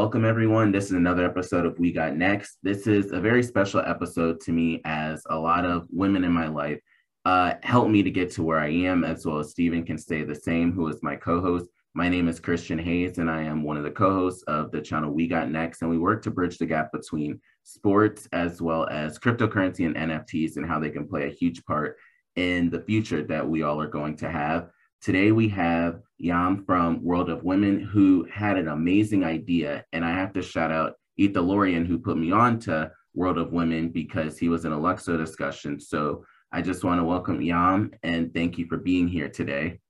welcome everyone. This is another episode of We Got Next. This is a very special episode to me as a lot of women in my life uh, helped me to get to where I am, as well as Stephen can say the same, who is my co host. My name is Christian Hayes, and I am one of the co hosts of the channel We Got Next. And we work to bridge the gap between sports as well as cryptocurrency and NFTs and how they can play a huge part in the future that we all are going to have. Today we have Yam from World of Women who had an amazing idea. And I have to shout out Ethan Lorian who put me on to World of Women because he was in a Luxo discussion. So I just want to welcome Yam and thank you for being here today.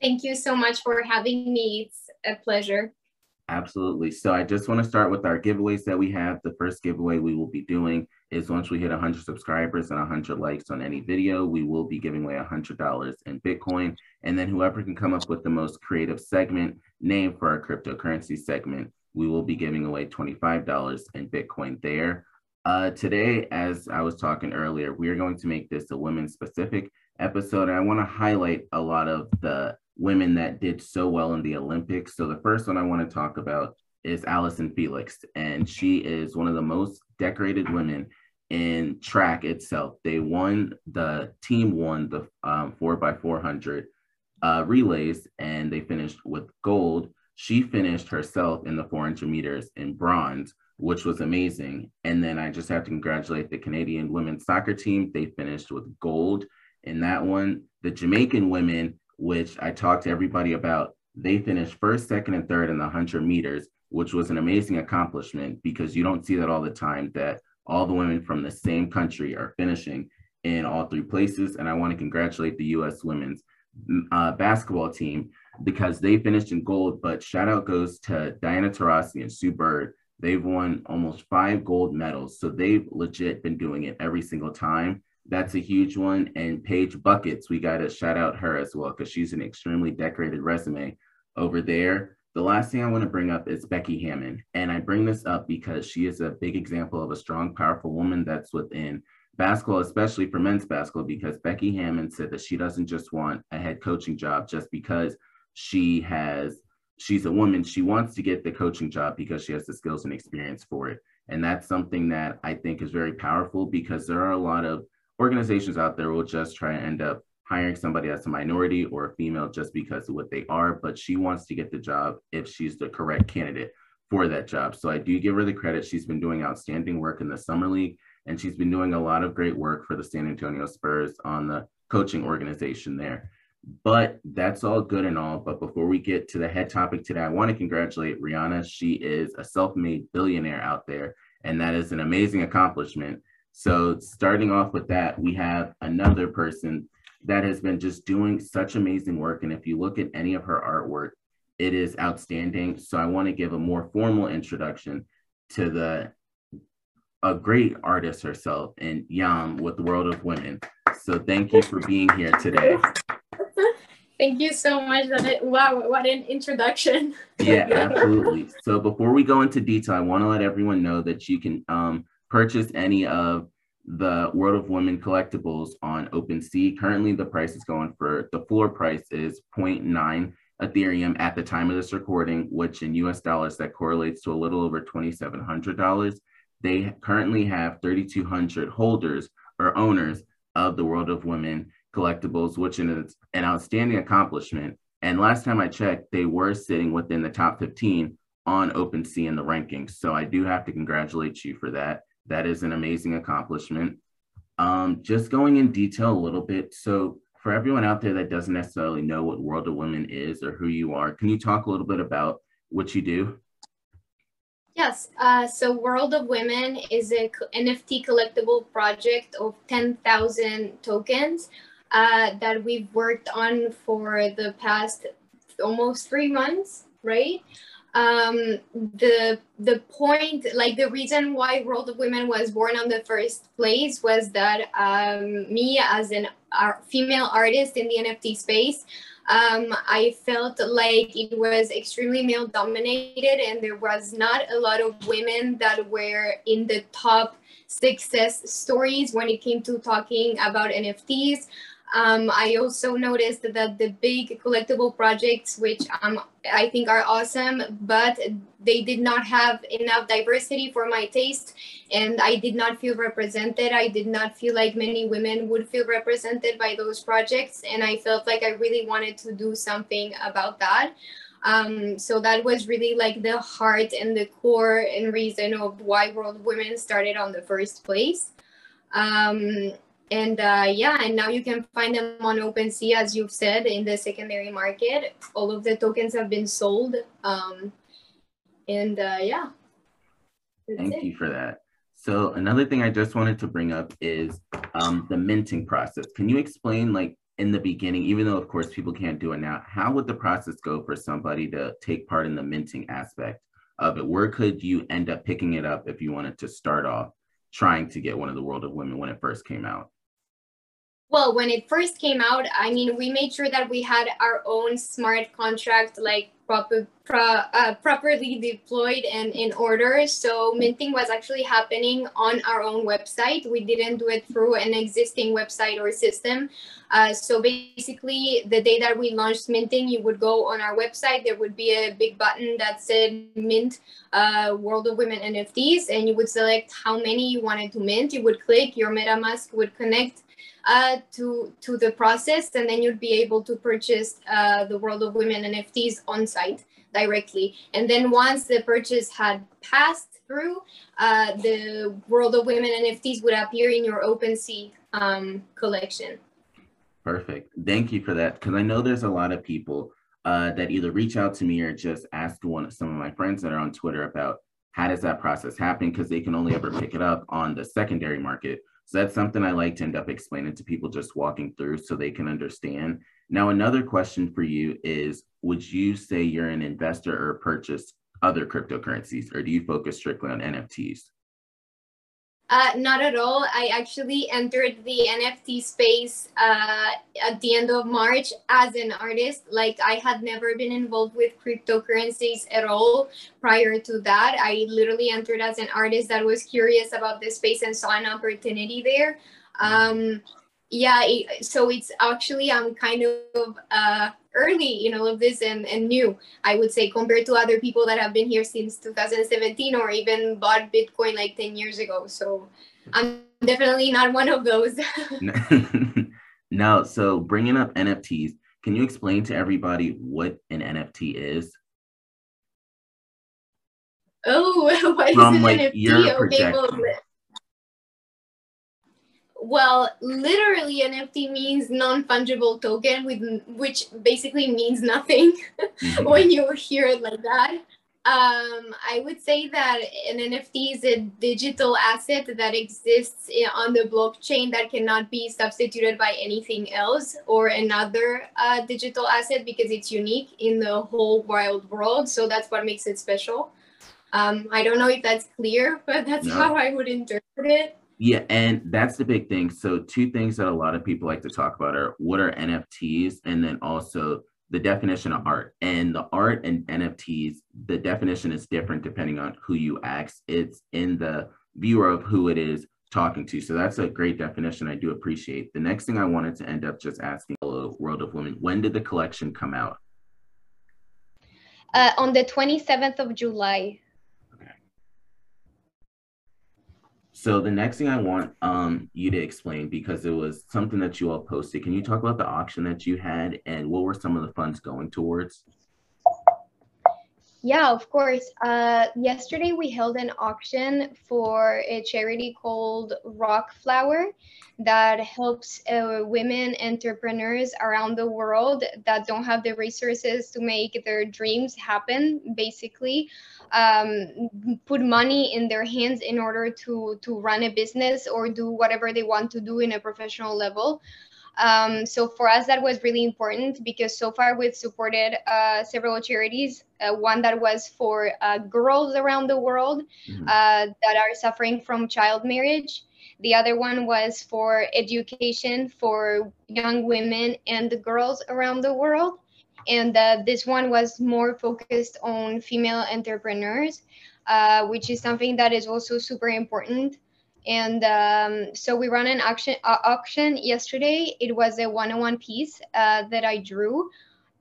Thank you so much for having me. It's a pleasure. Absolutely. So I just want to start with our giveaways that we have. The first giveaway we will be doing is once we hit 100 subscribers and 100 likes on any video, we will be giving away $100 in Bitcoin. And then whoever can come up with the most creative segment name for our cryptocurrency segment, we will be giving away $25 in Bitcoin there. Uh, today, as I was talking earlier, we are going to make this a women specific episode. And I want to highlight a lot of the women that did so well in the Olympics. So the first one I want to talk about is Allyson Felix, and she is one of the most decorated women in track itself. They won the team won the um, four by four hundred uh, relays, and they finished with gold. She finished herself in the 400 meters in bronze, which was amazing. And then I just have to congratulate the Canadian women's soccer team. They finished with gold in that one. The Jamaican women which I talked to everybody about. They finished first, second, and third in the 100 meters, which was an amazing accomplishment because you don't see that all the time that all the women from the same country are finishing in all three places. And I want to congratulate the U.S. women's uh, basketball team because they finished in gold. But shout out goes to Diana Taurasi and Sue Bird. They've won almost five gold medals. So they've legit been doing it every single time. That's a huge one. And Paige Buckets, we got to shout out her as well because she's an extremely decorated resume over there. The last thing I want to bring up is Becky Hammon. And I bring this up because she is a big example of a strong, powerful woman that's within basketball, especially for men's basketball, because Becky Hammon said that she doesn't just want a head coaching job just because she has she's a woman she wants to get the coaching job because she has the skills and experience for it and that's something that i think is very powerful because there are a lot of organizations out there will just try and end up hiring somebody that's a minority or a female just because of what they are, but she wants to get the job if she's the correct candidate for that job. So I do give her the credit. She's been doing outstanding work in the summer league, and she's been doing a lot of great work for the San Antonio Spurs on the coaching organization there. But that's all good and all. But before we get to the head topic today, I want to congratulate Rihanna. She is a self made billionaire out there, and that is an amazing accomplishment. So starting off with that, we have another person that has been just doing such amazing work. And if you look at any of her artwork, it is outstanding. So I want to give a more formal introduction to the a great artist herself and Yam with the World of Women. So thank you for being here today. Thank you so much. Wow, what an introduction. yeah, absolutely. So before we go into detail, I want to let everyone know that you can um, purchase any of the World of Women collectibles on OpenSea. Currently, the price is going for the floor price is 0.9 Ethereum at the time of this recording, which in US dollars that correlates to a little over $2,700. They currently have 3,200 holders or owners of the World of Women collectibles, which is an outstanding accomplishment. And last time I checked, they were sitting within the top 15 on OpenSea in the rankings. So I do have to congratulate you for that. That is an amazing accomplishment. Um, just going in detail a little bit. So, for everyone out there that doesn't necessarily know what World of Women is or who you are, can you talk a little bit about what you do? Yes. Uh, so, World of Women is a NFT collectible project of 10,000 tokens uh, that we've worked on for the past almost three months, right? Um, the the point, like the reason why World of Women was born on the first place was that um, me as an art, female artist in the NFT space, um, I felt like it was extremely male dominated and there was not a lot of women that were in the top success stories when it came to talking about NFTs. Um, I also noticed that the big collectible projects, which um, I think are awesome, but they did not have enough diversity for my taste, and I did not feel represented. I did not feel like many women would feel represented by those projects, and I felt like I really wanted to do something about that. Um, so that was really like the heart and the core and reason of why World Women started on the first place. Um, and uh, yeah, and now you can find them on OpenSea, as you've said, in the secondary market. All of the tokens have been sold. Um, and uh, yeah. Thank it. you for that. So another thing I just wanted to bring up is um, the minting process. Can you explain like in the beginning, even though of course people can't do it now, how would the process go for somebody to take part in the minting aspect of it? Where could you end up picking it up if you wanted to start off trying to get one of the World of Women when it first came out? Well, when it first came out, I mean, we made sure that we had our own smart contract, like proper, pro, uh, properly deployed and in order. So minting was actually happening on our own website. We didn't do it through an existing website or system. Uh, so basically, the day that we launched minting, you would go on our website. There would be a big button that said mint uh, World of Women NFTs, and you would select how many you wanted to mint. You would click, your MetaMask would connect uh, to to the process, and then you'd be able to purchase uh, the World of Women NFTs on site directly. And then once the purchase had passed through, uh, the World of Women NFTs would appear in your OpenSea um, collection. Perfect. Thank you for that. Because I know there's a lot of people uh, that either reach out to me or just ask one some of my friends that are on Twitter about how does that process happen because they can only ever pick it up on the secondary market so that's something I like to end up explaining to people just walking through so they can understand. Now, another question for you is Would you say you're an investor or purchase other cryptocurrencies, or do you focus strictly on NFTs? Uh, not at all. I actually entered the NFT space uh, at the end of March as an artist. Like I had never been involved with cryptocurrencies at all prior to that. I literally entered as an artist that was curious about the space and saw an opportunity there. Um, yeah, it, so it's actually I'm kind of uh, early in all of this and, and new, I would say, compared to other people that have been here since 2017 or even bought Bitcoin like 10 years ago. So I'm definitely not one of those. no, so bringing up NFTs, can you explain to everybody what an NFT is? Oh, what is From, an like, NFT? Okay, well, well, literally NFT means non-fungible token, with, which basically means nothing when you hear it like that. Um, I would say that an NFT is a digital asset that exists on the blockchain that cannot be substituted by anything else or another uh, digital asset because it's unique in the whole wild world. So that's what makes it special. Um, I don't know if that's clear, but that's no. how I would interpret it. Yeah, and that's the big thing. So, two things that a lot of people like to talk about are what are NFTs, and then also the definition of art. And the art and NFTs, the definition is different depending on who you ask. It's in the viewer of who it is talking to. So that's a great definition. I do appreciate. The next thing I wanted to end up just asking Hello, World of Women, when did the collection come out? Uh, on the 27th of July. So the next thing I want um, you to explain, because it was something that you all posted, can you talk about the auction that you had and what were some of the funds going towards? Yeah, of course. Uh, yesterday we held an auction for a charity called Rock Flower that helps uh, women entrepreneurs around the world that don't have the resources to make their dreams happen, basically. Um, put money in their hands in order to to run a business or do whatever they want to do in a professional level. Um, so for us, that was really important because so far we've supported uh, several charities. Uh, one that was for uh, girls around the world mm-hmm. Uh, that are suffering from child marriage. The other one was for education for young women and the girls around the world. And uh, this one was more focused on female entrepreneurs, uh, which is something that is also super important And um, so we ran an auction, uh, auction yesterday. It was a one-on-one piece uh, that I drew.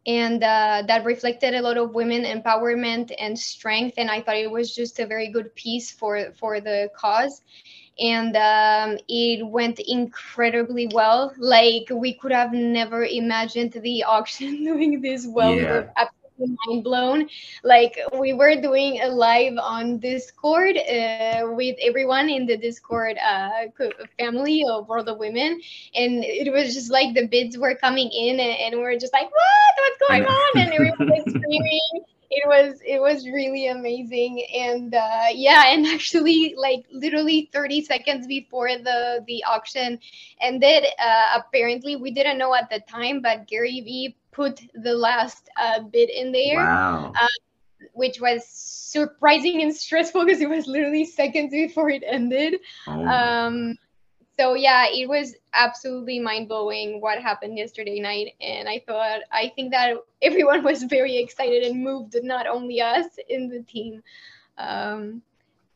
And uh, that reflected a lot of women empowerment and strength. And i thought it was just a very good piece for for the cause. And um, it went incredibly well. Like we could have never imagined the auction doing this well. Yeah. we mind blown. Like we were doing a live on Discord uh, with everyone in the Discord uh, family of World of Women, and it was just like the bids were coming in, and, and we are just like, what? What's going on? And everyone was screaming it was it was really amazing and uh, yeah and actually like literally 30 seconds before the the auction ended uh, apparently we didn't know at the time but gary vee put the last uh, bid in there Wow. uh, which was surprising and stressful because it was literally seconds before it ended Oh um so yeah it was absolutely mind-blowing what happened yesterday night and i thought i think that everyone was very excited and moved not only us in the team um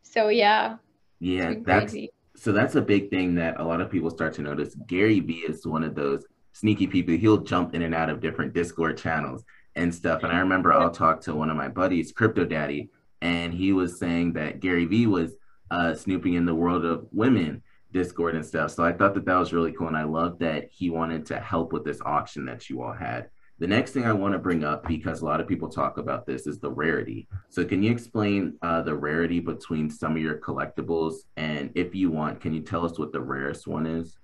so yeah Yeah, that's so that's a big thing that a lot of people start to notice. Gary Vee is one of those sneaky people. He'll jump in and out of different Discord channels and stuff. And I remember I'll talk to one of my buddies, Crypto Daddy, and he was saying that Gary Vee was uh, snooping in the world of women Discord and stuff. So I thought that that was really cool, and I love that he wanted to help with this auction that you all had. The next thing I want to bring up, because a lot of people talk about this, is the rarity. So, can you explain uh, the rarity between some of your collectibles? And if you want, can you tell us what the rarest one is?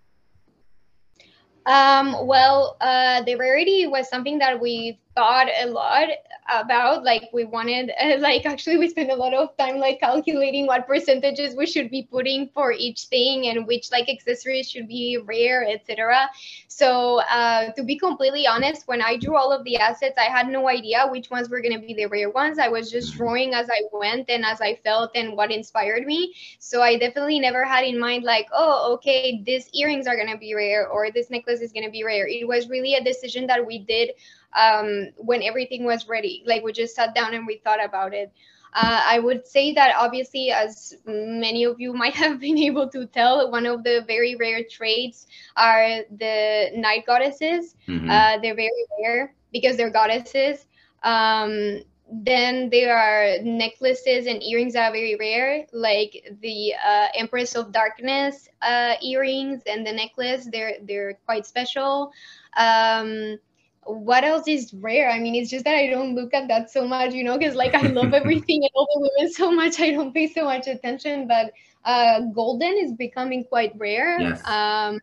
Um, well, uh, the rarity was something that we thought a lot about. Like we wanted, uh, like actually, we spent a lot of time like calculating what percentages we should be putting for each thing and which like accessories should be rare, etc. So uh, to be completely honest, when I drew all of the assets, I had no idea which ones were going to be the rare ones. I was just Mhm. drawing as I went and as I felt and what inspired me. So I definitely never had in mind like, oh, okay, these earrings are gonna be rare or this necklace is gonna be rare. It was really a decision that we did um, when everything was ready. Like we just sat down and we thought about it. Uh, I would say that obviously, as many of you might have been able to tell, one of the very rare traits are the night goddesses. Mhm. Uh, they're very rare because they're goddesses. Um, then there are necklaces and earrings that are very rare, like the uh, Empress of Darkness uh, earrings and the necklace. They're they're quite special. Um, what else is rare? I mean, it's just that I don't look at that so much, you know, because like I love everything and all the women so much, I don't pay so much attention. But uh, golden is becoming quite rare. Yes. Um,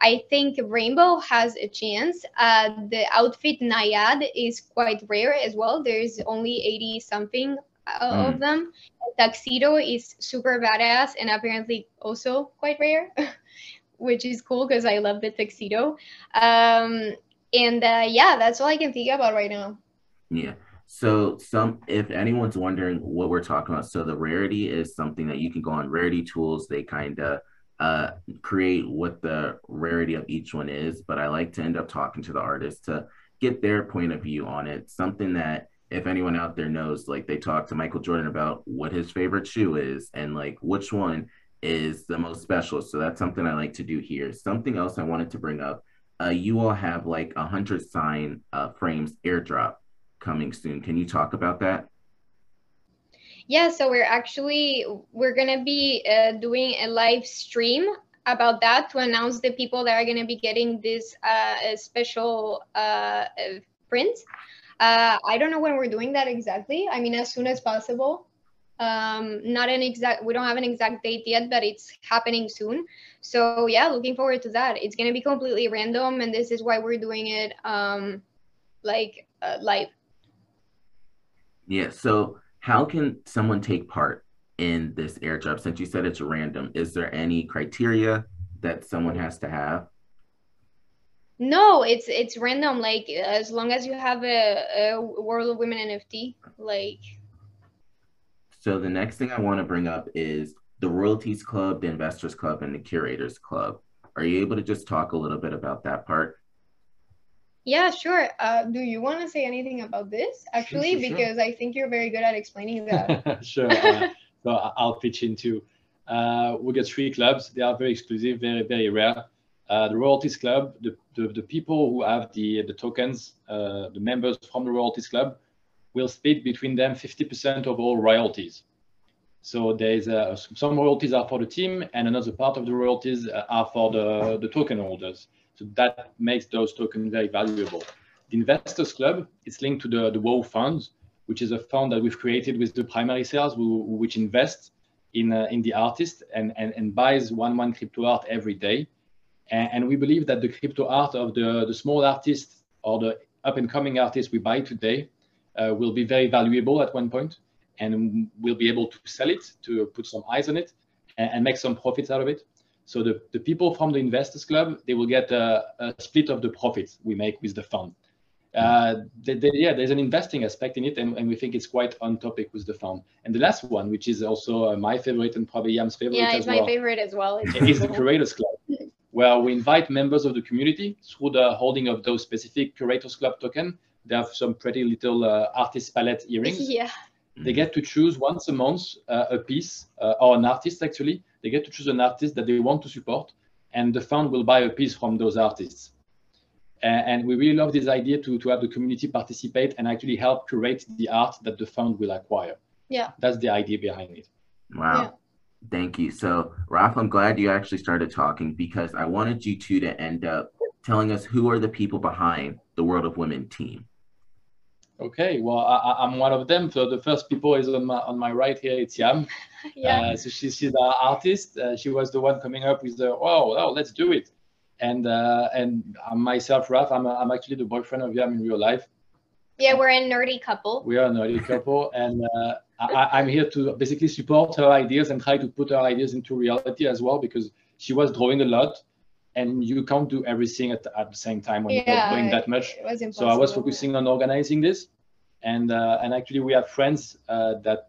I think Rainbow has a chance. Uh, the outfit Naiad is quite rare as well. There's only 80 something uh, of them. Tuxedo is super badass and apparently also quite rare, which is cool because I love the tuxedo. Um, and uh, yeah, that's all I can think about right now. Yeah. So some if anyone's wondering what we're talking about, so the rarity is something that you can go on rarity tools. They kind of uh, create what the rarity of each one is, but I like to end up talking to the artist to get their point of view on it. Something that if anyone out there knows, like they talk to Michael Jordan about what his favorite shoe is and like which one is the most special. So that's something I like to do here. Something else I wanted to bring up. Uh, you all have like a hundred sign uh, frames airdrop coming soon. Can you talk about that? Yeah, so we're actually we're gonna be uh, doing a live stream about that to announce the people that are gonna be getting this uh, special uh, uh, print. I don't know when we're doing that exactly. I mean, as soon as possible. Um, not an exact. We don't have an exact date yet, but it's happening soon. So yeah, looking forward to that. It's gonna be completely random, and this is why we're doing it um, like uh, live. Yeah. So how can someone take part in this airdrop? Since you said it's random, is there any criteria that someone has to have? No, it's it's random. Like as long as you have a, a World of Women NFT, like So the next thing I want to bring up is the Royalties Club, the Investors Club, and the Curators Club. Are you able to just talk a little bit about that part? yeah, sure. Uh, do you want to say anything about this actually? sure, sure. Because I think you're very good at explaining that. sure. Uh, so I- I'll pitch in too. uh, we get three clubs. They are very exclusive, very, very rare. Uh, the Royalties Club, the, the, the, people who have the, the tokens, uh, the members from the Royalties Club, will split between them 50% of all royalties. So there's uh, some royalties are for the team and another part of the royalties uh, are for the, the token holders. So that makes those tokens very valuable. The Investors Club is linked to the, the WOW fund, which is a fund that we've created with the primary sales, which invest in, uh, in the artist and, and, and buys one one crypto art every day. And, and we believe that the crypto art of the, the small artists or the up and coming artists we buy today will be very valuable at one point and we'll be able to sell it to put some eyes on it and, and make some profits out of it. So the, the people from the investors club, they will get a, a split of the profits we make with the fund. Uh, they, they, yeah, there's an investing aspect in it, and, and, we think it's quite on topic with the fund. And the last one, which is also uh, my favorite and probably Yam's favorite yeah, it's my favorite as well. Is the Curators Club, where we invite members of the community through the holding of those specific Curators Club token. They have some pretty little uh, artist palette earrings. Yeah. They get to choose once a month uh, a piece uh, or an artist actually. They get to choose an artist that they want to support, and the fund will buy a piece from those artists. And, we really love this idea to, to have the community participate and actually help curate the art that the fund will acquire. Yeah. That's the idea behind it. Wow. Yeah. Thank you. So, Ralph, I'm glad you actually started talking because I wanted you two to end up telling us who are the people behind the World of Women team. Okay, well, I, am one of them. So the first people is on my on my right here. It's Yam. yeah. Uh, so she's she's the artist. Uh, she was the one coming up with the oh, oh let's do it. And uh, and myself, Ralph, I'm I'm actually the boyfriend of Yam in real life. Yeah, we're a nerdy couple. We are a nerdy couple, and uh, I, I'm here to basically support her ideas and try to put her ideas into reality as well because she was drawing a lot and you can't do everything at, at the same time when yeah, you're doing that much. So I was focusing on organizing this, and uh, and actually we have friends uh, that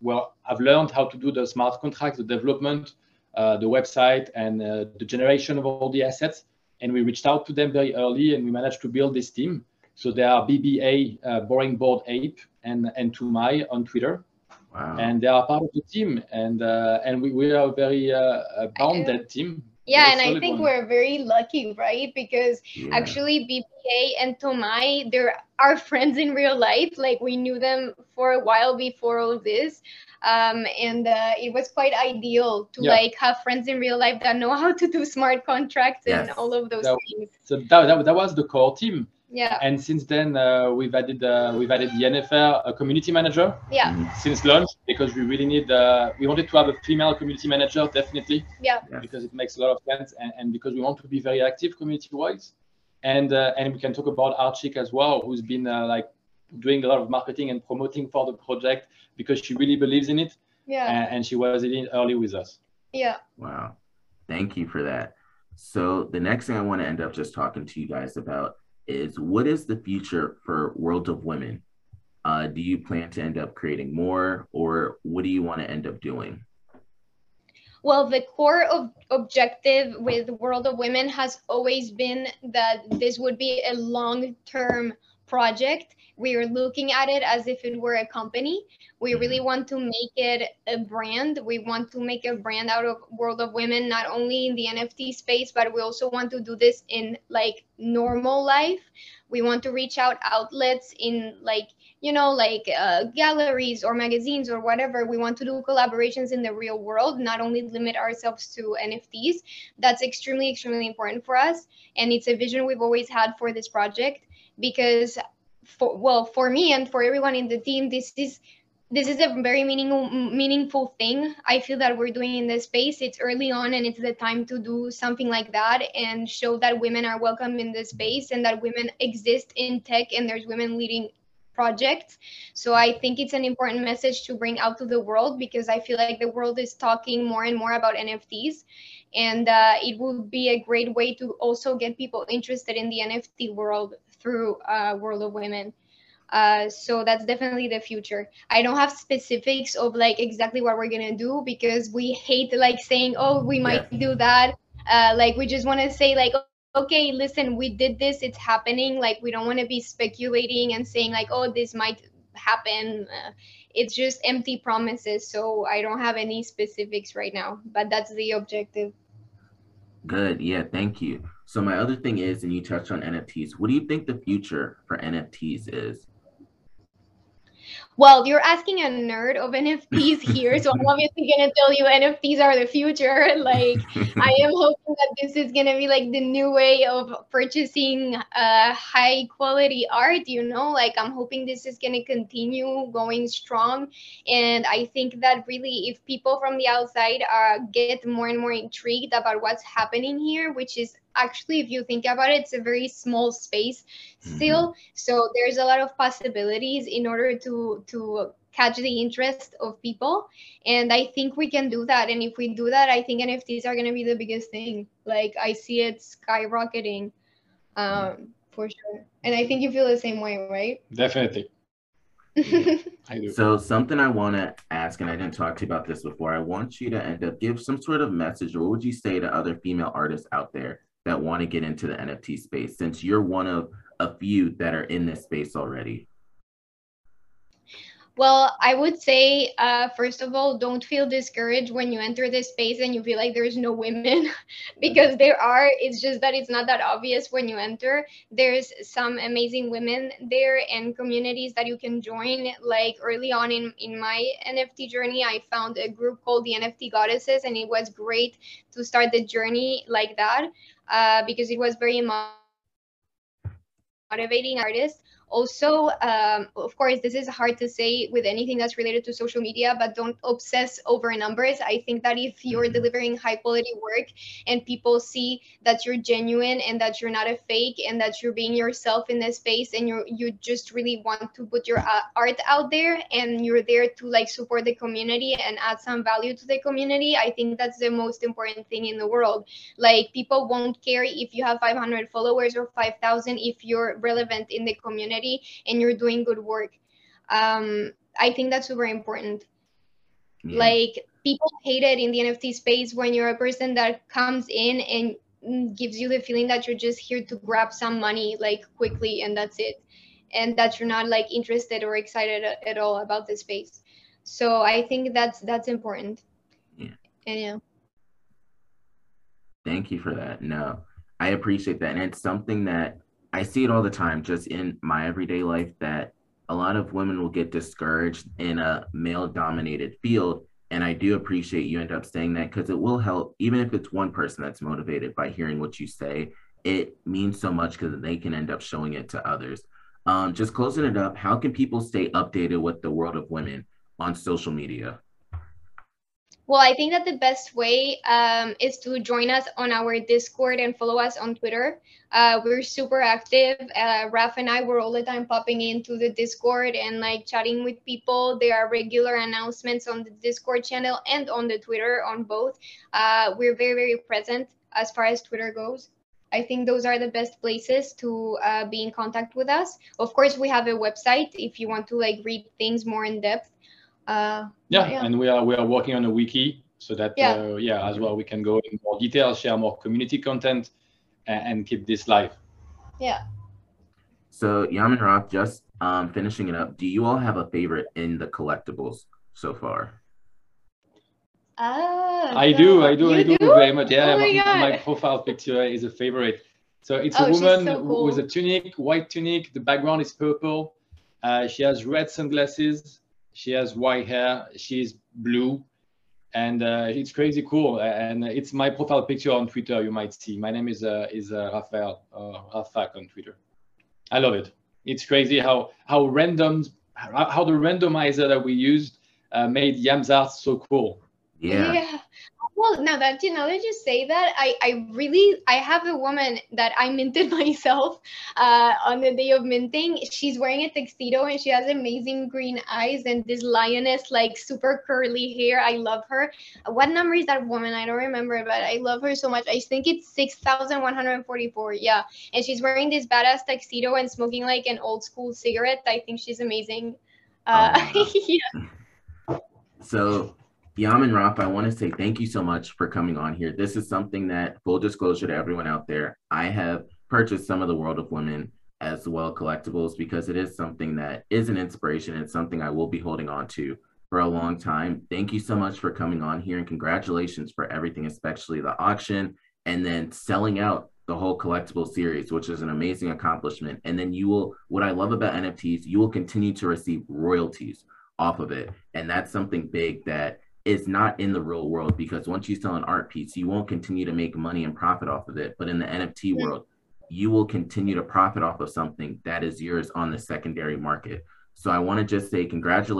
well have learned how to do the smart contract, the development, uh, the website, and uh, the generation of all the assets. And we reached out to them very early, and we managed to build this team. So there are BBA, uh, Boring Bored Ape, and and Tumai on Twitter. Wow. And they are part of the team, and uh, and we, we are a very bounded team yeah and i think one. we're very lucky right because yeah. actually BBA and tomai they're our friends in real life like we knew them for a while before all this um, and uh, it was quite ideal to yeah. like have friends in real life that know how to do smart contracts yes. and all of those that, things so that, that, that was the core team yeah. And since then, uh, we've added uh, we've added the NFR a community manager. Yeah. Mm-hmm. Since launch, because we really need uh, we wanted to have a female community manager definitely. Yeah. Because it makes a lot of sense, and, and because we want to be very active community-wise, and uh, and we can talk about Archik as well, who's been uh, like doing a lot of marketing and promoting for the project because she really believes in it. Yeah. And, and she was in early with us. Yeah. Wow. Thank you for that. So the next thing I want to end up just talking to you guys about is what is the future for World of Women? Uh, do you plan to end up creating more, or what do you want to end up doing? Well, the core of objective with World of Women has always been that this would be a long term project. We are looking at it as if it were a company. We really mm-hmm. want to make it a brand. We want to make a brand out of World of Women, not only in the NFT space, but we also want to do this in like normal life. We want to reach out outlets in like, you know, like uh, galleries or magazines or whatever. We want to do collaborations in the real world, not only limit ourselves to NFTs. That's extremely, extremely important for us. And it's a vision we've always had for this project because for well for me and for everyone in the team this is this is a very meaningful meaningful thing i feel that we're doing in this space it's early on and it's the time to do something like that and show that women are welcome in this space and that women exist in tech and there's women leading projects so i think it's an important message to bring out to the world because i feel like the world is talking more and more about nfts and uh, it would be a great way to also get people interested in the nft world through uh, World of Women. Uh, so that's definitely the future. I don't have specifics of like exactly what we're gonna do because we hate like saying, oh, we might yeah. do that. Uh, like we just want to say like, okay, listen, we did this, it's happening. Like we don't want to be speculating and saying like, oh, this might happen. Uh, it's just empty promises. So I don't have any specifics right now, but that's the objective. Good. Yeah. Thank you. So my other thing is, and you touched on NFTs. What do you think the future for NFTs is? Well, you're asking a nerd of NFTs here, so I'm obviously gonna tell you NFTs are the future. Like, I am hoping that this is gonna be like the new way of purchasing uh, high quality art. You know, like I'm hoping this is gonna continue going strong, and I think that really, if people from the outside uh, get more and more intrigued about what's happening here, which is actually if you think about it it's a very small space mm-hmm. still. Mm-hmm. so there's a lot of possibilities in order to to catch the interest of people. And i think we can do that. And if we do that i think nfts are going to be the biggest thing. Like i see it skyrocketing um for sure. And i think you feel the same way right? Definitely. So something I want to ask, and I didn't talk to you about this before. I want you to end up give some sort of message, what would you say to other female artists out there that want to get into the NFT space since you're one of a few that are in this space already? Well, I would say, uh, first of all, don't feel discouraged when you enter this space and you feel like there's no women because there are. It's just that it's not that obvious when you enter. There's some amazing women there and communities that you can join. Like early on in, in my NFT journey, I found a group called the NFT Goddesses, and it was great to start the journey like that uh, because it was very motivating artists also um, of course this is hard to say with anything that's related to social media but don't obsess over numbers. I think that if you're mm-hmm. delivering high quality work and people see that you're genuine and that you're not a fake and that you're being yourself in this space and you you just really want to put your uh, art out there and you're there to like support the community and add some value to the community i think that's the most important thing in the world. Like people won't care if you have 500 followers or 5000 if you're relevant in the community and you're doing good work. Um, i think that's super important. Yeah. like people hate it in the nft space when you're a person that comes in and gives you the feeling that you're just here to grab some money like quickly and that's it. And that you're not like interested or excited at all about the space. So i think that's that's important. Yeah. And yeah. Thank you for that. No i appreciate that. And it's something that I see it all the time just in my everyday life that a lot of women will get discouraged in a male dominated field. And I do appreciate you end up saying that because it will help, even if it's one person that's motivated by hearing what you say, it means so much because they can end up showing it to others. Um, just closing it up, how can people stay updated with the world of women on social media? Well, I think that the best way um, is to join us on our Discord and follow us on Twitter. Uh, we're super active. Uh, Raf and I were all the time popping into the Discord and like chatting with people. There are regular announcements on the Discord channel and on the Twitter on both. Uh, we're very, very present as far as Twitter goes. I think those are the best places to uh, be in contact with us. Of course, we have a website if you want to like read things more in depth. Uh, yeah, yeah, and we are we are working on a wiki so that yeah. Uh, yeah as well we can go in more detail, share more community content, and, and keep this live. Yeah. So Yaman Rock, just um, finishing it up. Do you all have a favorite in the collectibles so far? Ah, I do, I do, I do, do, very much. Yeah, oh my, my, my, profile picture is a favorite. So it's a oh, woman so cool. with a tunic, white tunic. The background is purple. Uh, she has red sunglasses. She has white hair. She's blue, and uh, it's crazy cool. And it's my profile picture on Twitter. You might see. My name is uh, is uh, Raphael uh, Rafak on Twitter. I love it. It's crazy how how random how the randomizer that we used uh, made Yam's art so cool. Yeah. yeah well now that you know that you say that i i really i have a woman that i minted myself uh, on the day of minting. She's wearing a tuxedo and she has amazing green eyes and this lioness like super curly hair. I love her. What number is that woman? I don't remember but i love her so much. I think it's 6144 yeah. And she's wearing this badass tuxedo and smoking like an old school cigarette. I think she's amazing. Uh, oh, yeah. So Yaman Raf, I want to say thank you so much for coming on here. This is something that, full disclosure to everyone out there, I have purchased some of the World of Women as well collectibles because it is something that is an inspiration and something I will be holding on to for a long time. Thank you so much for coming on here and congratulations for everything, especially the auction and then selling out the whole collectible series, which is an amazing accomplishment. And then you will, what I love about NFTs, you will continue to receive royalties off of it. And that's something big that is not in the real world because once you sell an art piece, you won't continue to make money and profit off of it. But in the NFT hmm. world, you will continue to profit off of something that is yours on the secondary market. So I want to just say congratulations.